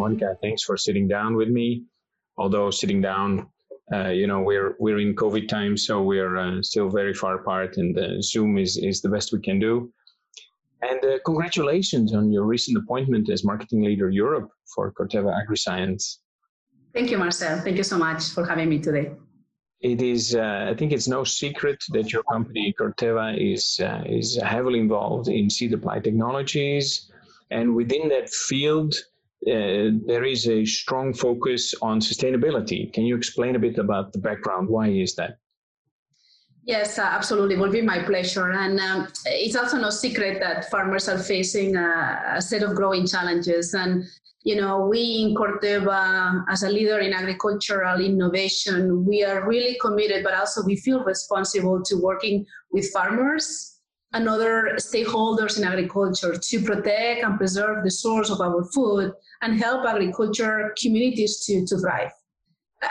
Monica, thanks for sitting down with me. Although sitting down, uh, you know, we're we're in COVID time, so we're uh, still very far apart, and uh, Zoom is is the best we can do. And uh, congratulations on your recent appointment as marketing leader Europe for Corteva AgriScience. Thank you, Marcel. Thank you so much for having me today. It is, uh, I think, it's no secret that your company Corteva is uh, is heavily involved in seed applied technologies, and within that field, uh, there is a strong focus on sustainability. Can you explain a bit about the background? Why is that? Yes, uh, absolutely. It will be my pleasure. And um, it's also no secret that farmers are facing a, a, set of growing challenges. And, you know, we in Corteva, as a leader in agricultural innovation, we are really committed, but also we feel responsible to working with farmers and other stakeholders in agriculture to protect and preserve the source of our food and help agriculture communities to, to thrive.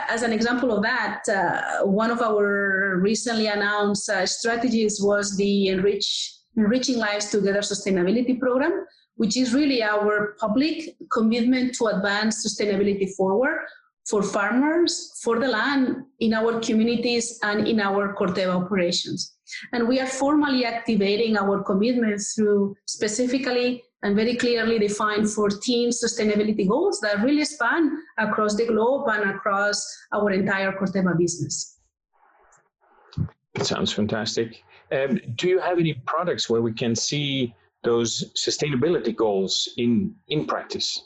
As an example of that, uh, one of our recently announced uh, strategies was the Enrich, Enriching Lives Together Sustainability Program, which is really our public commitment to advance sustainability forward for farmers, for the land, in our communities, and in our Corteva operations. And we are formally activating our commitment through specifically and very clearly defined 14 sustainability goals that really span across the globe and across our entire Corteva business. sounds fantastic. Um, do you have any products where we can see those sustainability goals in, in practice?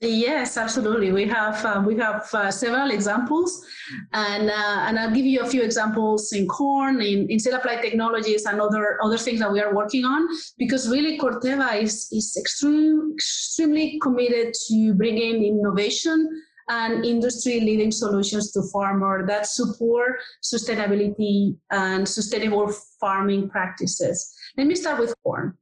Yes, absolutely. We have uh, we have uh, several examples, and uh, and I'll give you a few examples in corn, in, in seed applied technologies, and other other things that we are working on. Because really, Corteva is is extreme, extremely committed to bringing innovation and industry leading solutions to farmer that support sustainability and sustainable farming practices. Let me start with corn.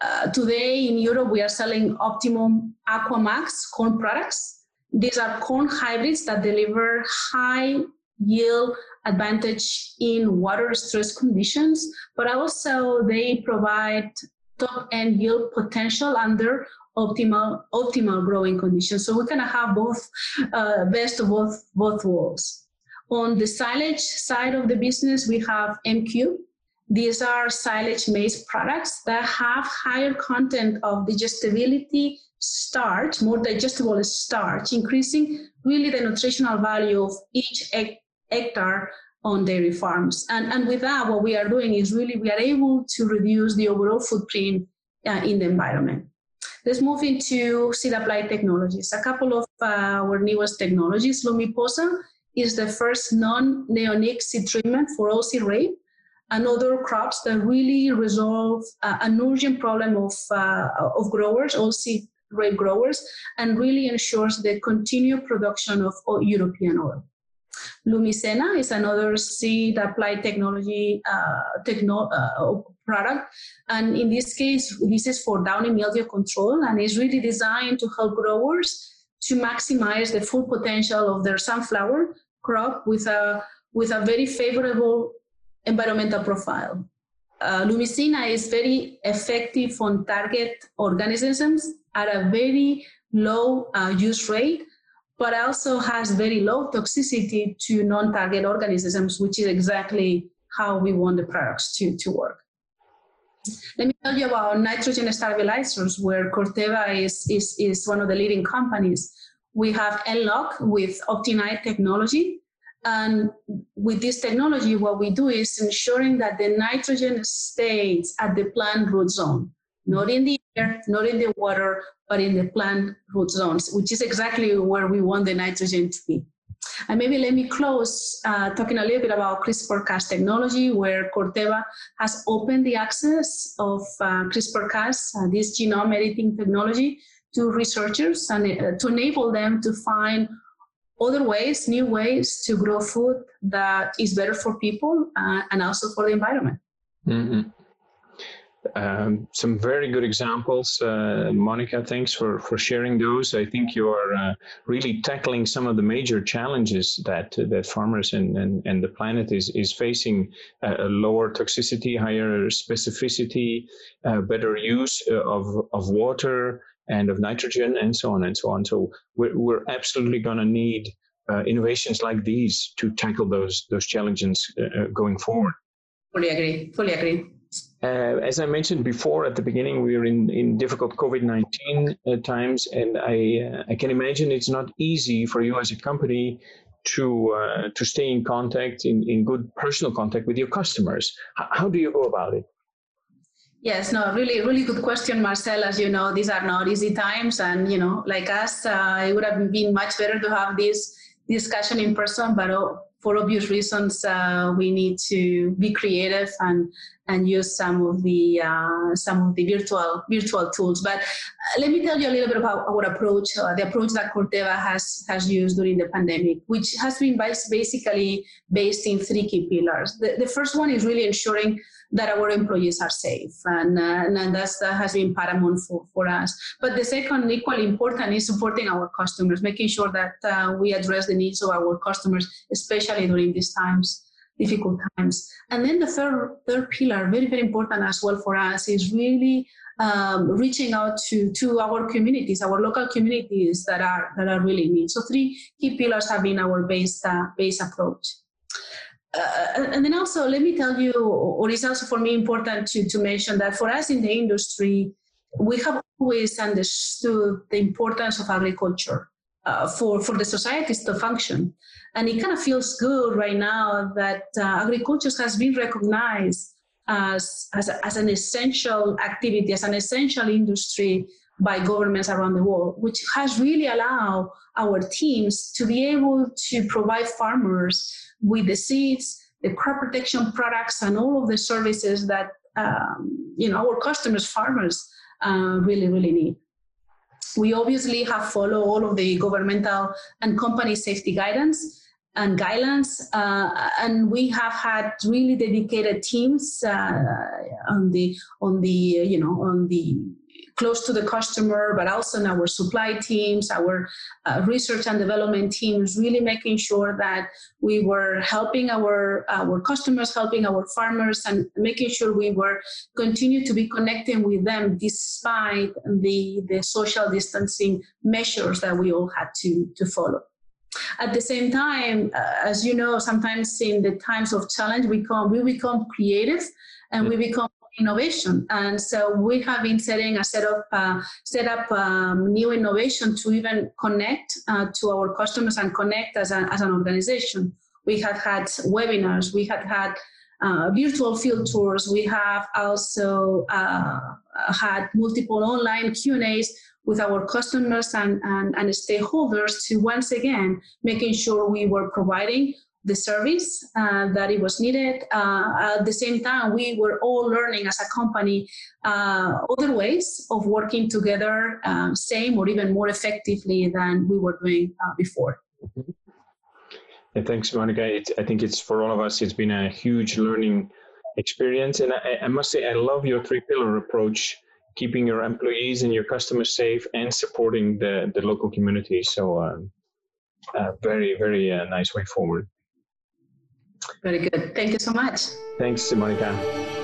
Uh, today in Europe, we are selling Optimum Aquamax corn products. These are corn hybrids that deliver high yield advantage in water stress conditions, but also they provide top end yield potential under optimal optimal growing conditions. So we of have both uh, best of both both worlds. On the silage side of the business, we have MQ, these are silage maize products that have higher content of digestibility starch, more digestible starch, increasing really the nutritional value of each hectare on dairy farms. And, and with that, what we are doing is really we are able to reduce the overall footprint uh, in the environment. Let's move into seed applied technologies. A couple of uh, our newest technologies. Lumiposa is the first non-neonic seed treatment for oilseed rape and other crops that really resolve uh, an urgent problem of, uh, of growers, oilseed rape growers, and really ensures the continued production of European oil. Lumisena is another seed applied technology uh, techno, uh, product, and in this case, this is for downy mildew control, and is really designed to help growers to maximize the full potential of their sunflower crop with a with a very favorable environmental profile. Uh, Lumisena is very effective on target organisms at a very low uh, use rate, but also has very low toxicity to non-target organisms, which is exactly how we want the products to, to work. Let me tell you about nitrogen stabilizers, where Corteva is, is, is one of the leading companies. We have N-Lock with Optinyte technology, and with this technology, what we do is ensuring that the nitrogen stays at the plant root zone, not in the air, not in the water, but in the plant root zones, which is exactly where we want the nitrogen to be. And maybe let me close uh, talking a little bit about CRISPR-Cas technology, where Corteva has opened the access of uh, CRISPR-Cas, uh, this genome editing technology, to researchers and uh, to enable them to find other ways, new ways to grow food that is better for people uh, and also for the environment. Mm-hmm. Um, some very good examples. Uh, Monica, thanks for, for sharing those. I think you are uh, really tackling some of the major challenges that that farmers and, and, and the planet is, is facing uh, lower toxicity, higher specificity, uh, better use uh, of, of water, and of nitrogen and so on and so on. So we're, we're absolutely going to need uh, innovations like these to tackle those those challenges uh, uh, going forward. Fully agree. Fully agree. Uh, as I mentioned before at the beginning, we are in, in difficult COVID 19 uh, times, and I, uh, I can imagine it's not easy for you as a company to, uh, to stay in contact, in, in good personal contact with your customers. How do you go about it? Yes, no, really, really good question, Marcel. As you know, these are not easy times, and you know, like us, uh, it would have been much better to have this discussion in person, but oh, for obvious reasons, uh, we need to be creative and and use some of the uh, some of the virtual virtual tools. But let me tell you a little bit about our approach, uh, the approach that Corteva has has used during the pandemic, which has been basically based in three key pillars. The, the first one is really ensuring that our employees are safe, and, uh, and that's, that has been paramount for, for us. But the second, equally important, is supporting our customers, making sure that uh, we address the needs of our customers, especially during these times difficult times. And then the third third pillar, very very important as well for us, is really um, reaching out to to our communities, our local communities that are that are really need. So three key pillars have been our base uh, base approach. Uh, and then also, let me tell you, or it's also for me important to, to mention that for us in the industry, we have always understood the importance of agriculture uh, for, for the societies to function. And it kind of feels good right now that uh, agriculture has been recognized as, as, as an essential activity, as an essential industry by governments around the world, which has really allowed our teams to be able to provide farmers with the seeds, the crop protection products, and all of the services that um, you know our customers, farmers, uh, really, really need. We obviously have followed all of the governmental and company safety guidance and guidelines, uh, and we have had really dedicated teams uh, on the on the you know on the close to the customer, but also in our supply teams, our uh, research and development teams, really making sure that we were helping our our customers, helping our farmers, and making sure we were continue to be connecting with them despite the the social distancing measures that we all had to to follow. At the same time, uh, as you know, sometimes in the times of challenge, we come we become creative and we become innovation. And so we have been setting a set of uh, set up um, new innovation to even connect uh, to our customers and connect as, a, as an organization. We have had webinars, we have had uh, virtual field tours. We have also uh, had multiple online Q and A's with our customers and, and, and stakeholders to once again making sure we were providing the service uh, that it was needed. Uh, at the same time, we were all learning as a company uh, other ways of working together, um, same or even more effectively than we were doing before. Mm-hmm. Thanks, Monica. It, I think it's for all of us. It's been a huge learning experience, and I, I must say, I love your three-pillar approach keeping your employees and your customers safe and supporting the, the local community. So, um, uh, very, very uh, nice way forward. Very good. Thank you so much. Thanks, Monica.